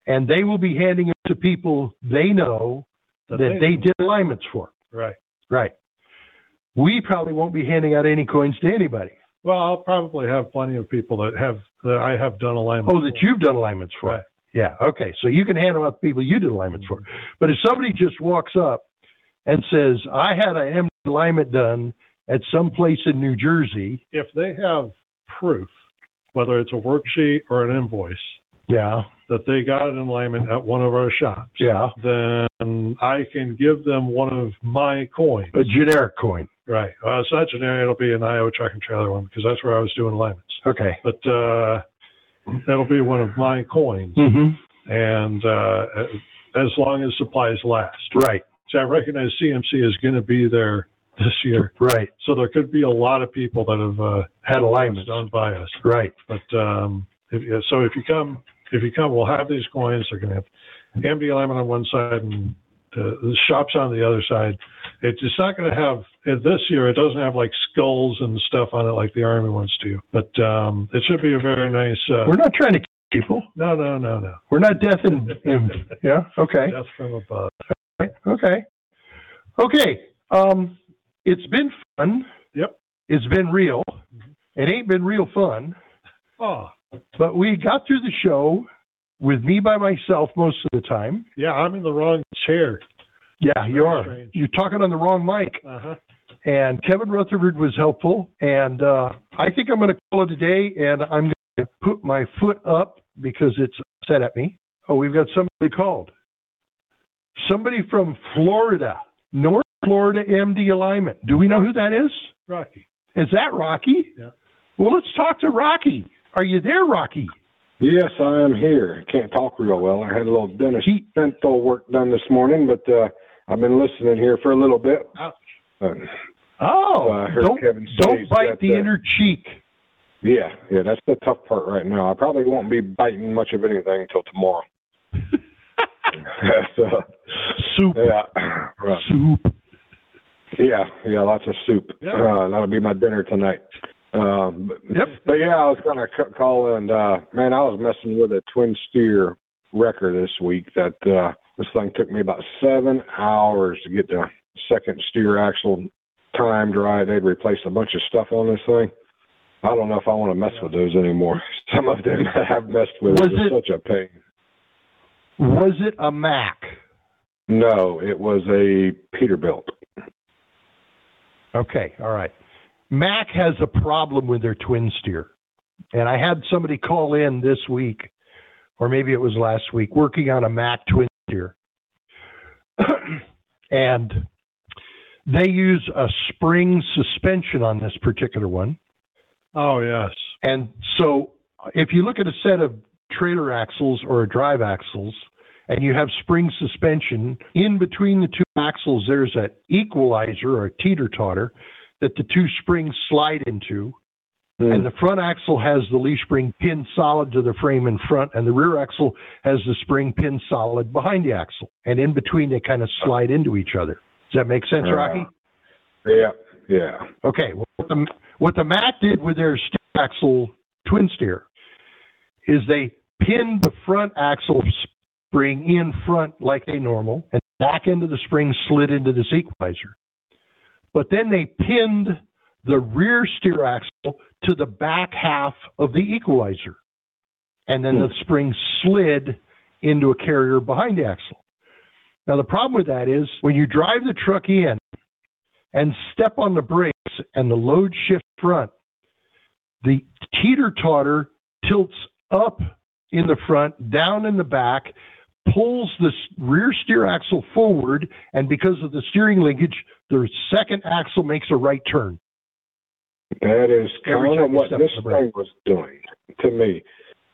And they will be handing them to people they know that they did alignments for. Right. Right. We probably won't be handing out any coins to anybody. Well, I'll probably have plenty of people that have that I have done alignments. Oh, that you've done alignments for. Right. Yeah. Okay. So you can hand them out to people you did alignments for. Mm-hmm. But if somebody just walks up and says, I had an alignment done at some place in New Jersey. If they have proof, whether it's a worksheet or an invoice, Yeah. that they got an alignment at one of our shops, Yeah. then I can give them one of my coins. A generic coin. Right. Uh, it's not generic. It'll be an Iowa truck and trailer one because that's where I was doing alignments. Okay. But uh, that'll be one of my coins, Mm-hmm. and uh, as long as supplies last. Right. So I recognize CMC is going to be there this year, Right. so there could be a lot of people that have uh, Had alignments. done by us. Right. But um, if, yeah, so if you come, if you come, we'll have these coins. They're going to have MD alignment on one side and the, the shops on the other side. It's just not going to have uh, this year. It doesn't have like skulls and stuff on it like the army wants to. But um, it should be a very nice. Uh, We're not trying to kill people. no, no, no, no. We're not death and, and yeah. Okay. Death from above. Okay. Okay. Um, it's been fun. Yep. It's been real. It ain't been real fun, Oh, but we got through the show with me by myself most of the time. yeah. I'm in the wrong chair. Yeah, you are. strange. You're talking on the wrong mic. Uh huh. And Kevin Rutherford was helpful. And uh, I think I'm going to call it a day. And I'm going to put my foot up because it's upset at me. Oh, we've got somebody called. Somebody from Florida, North Florida MD alignment. Do we know who that is? Rocky. Is that Rocky? Yeah. Well, let's talk to Rocky. Are you there, Rocky? Yes, I am here. Can't talk real well. I had a little dentist dental work done this morning, but uh, I've been listening here for a little bit. Ouch. Uh, Oh, I heard don't Kevin don't bite that, the uh, inner cheek. yeah, yeah, that's the tough part right now. I probably won't be biting much of anything until tomorrow. so, Soup, yeah, right. soup. yeah, yeah, lots of soup. Uh, that'll be my dinner tonight. Um, but, Yep. but yeah, I was gonna c- call and uh, man, I was messing with a twin steer wrecker this week. That uh, this thing took me about seven hours to get the second steer axle timed right. They'd replaced a bunch of stuff on this thing. I don't know if I want to mess with those anymore. Some of them I have messed with. Was it- such a pain. Was it a Mack? No, it was a Peterbilt. Okay, all right. Mack has a problem with their twin steer. And I had somebody call in this week, or maybe it was last week, working on a Mack twin steer. and they use a spring suspension on this particular one. Oh, yes. And so if you look at a set of trailer axles or drive axles and you have spring suspension, in between the two axles, there's an equalizer or a teeter totter that the two springs slide into. Hmm. And the front axle has the leaf spring pinned solid to the frame in front, and the rear axle has the spring pinned solid behind the axle. And in between, they kind of slide into each other. Does that make sense, Rocky? Uh, yeah, yeah. Okay, what the, what the Mack did with their steer axle twin steer is they pinned the front axle spring in front like a normal, and back into the spring slid into this equalizer. But then they pinned the rear steer axle to the back half of the equalizer, and then the hmm. spring slid into a carrier behind the axle. Now the problem with that is when you drive the truck in and step on the brakes and the load shift front, the teeter totter tilts up in the front, down in the back, pulls the rear steer axle forward, and because of the steering linkage, the second axle makes a right turn. That is kind of what this the thing was doing to me.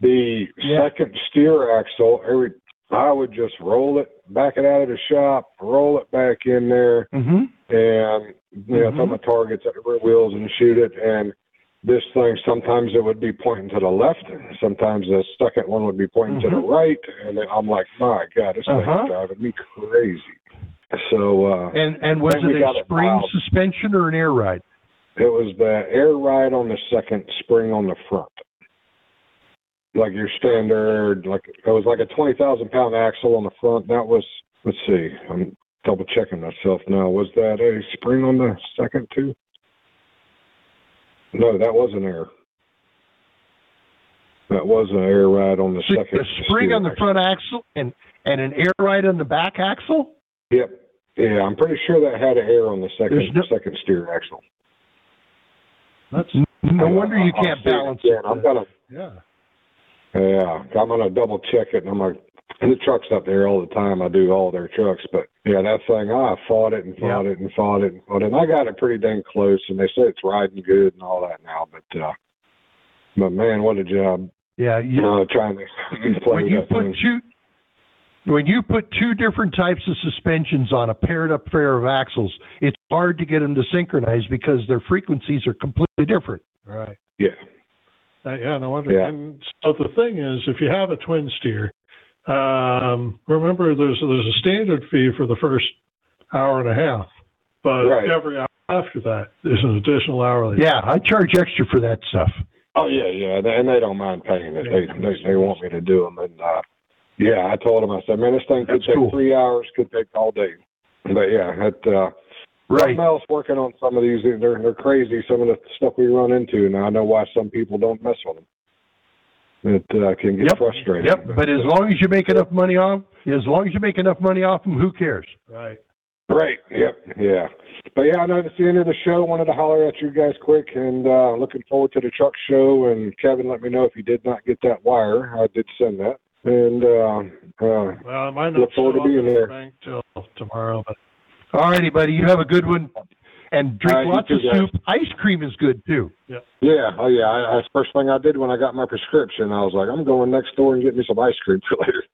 The Yeah. second steer axle, every I would just roll it, back it out of the shop, roll it back in there, Mm-hmm. and you know, throw Mhm. my targets at the rear wheels and shoot it. And this thing, sometimes it would be pointing to the left, sometimes the second one would be pointing to the Mhm. right, and then I'm like, my God, this Uh-huh. thing's driving me crazy. So uh, And and was it a spring dialed. suspension or an air ride? It was the air ride on the second, spring on the front. Like your standard, like it was like a twenty thousand pound axle on the front. That was, let's see, I'm double checking myself now. Was that a spring on the second too? No, that was an air. That was an air ride on the second. a spring steer on the axle. front axle and and an air ride on the back axle. Yep. Yeah, I'm pretty sure that had an air on the second There's no- second steer axle. That's, No wonder you I'll can't see it balance again. it. I'm gonna yeah. Yeah, I'm gonna double check it, and I'm like, and the truck's up there all the time. I do all their trucks, but yeah, that thing, I fought it and fought it and fought it and fought it. And I got it pretty dang close, and they say it's riding good and all that now. But uh, but man, what a job! Yeah, you, Uh, trying to play when you that put thing. two when you put two different types of suspensions on a paired up pair of axles, it's hard to get them to synchronize because their frequencies are completely different. Right. Yeah, Uh, yeah, no wonder. Yeah. And so the thing is, if you have a twin steer, um, remember there's there's a standard fee for the first hour and a half, but Right. every hour after that there's an additional hourly. Yeah, I charge extra for that stuff. Oh yeah, yeah, they- and they don't mind paying it. They they, they want me to do them, and uh, yeah, I told them I said, man, this thing could That's take cool. three hours, could take all day. But yeah, it uh, Right. Something else working on some of these. They're they're crazy. Some of the stuff we run into, and I know why some people don't mess with them. It uh, can get Yep. frustrating. Yep, but as long as you make enough money off, as long as you make enough money off them, who cares? Right. Right. Yep. Yeah. But yeah, I know it's the end of the show. Wanted to holler at you guys quick, and uh, looking forward to the truck show. And Kevin, let me know if you did not get that wire. I did send that, and uh, uh, Well, I might not Look forward show to being up at the there. bank till tomorrow, but All righty, buddy. You have a good one. And drink All right, lots of too, guys. soup. Ice cream is good too. Yeah, Yeah. oh yeah. I, that's the first thing I did when I got my prescription. I was like, I'm going next door and get me some ice cream for later.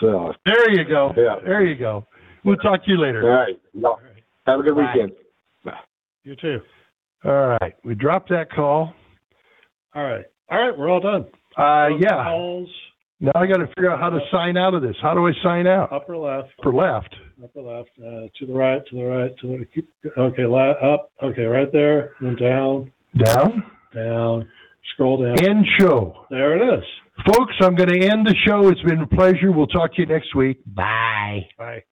so, There you go. Yeah. There you go. We'll talk to you later. right. Y'all Have a good Bye. weekend. You too. All right. We dropped that call. All right. All right. We're all done. Uh, yeah. Calls, Now I got to figure out how to sign out of this. How do I sign out? upper left, For left. upper left, uh, to the right, to the right, to the, keep, okay, la, up, okay, right there, then down, Down. down, scroll down. End show. There it is. Folks, I'm going to end the show. It's been a pleasure. We'll talk to you next week. Bye. Bye.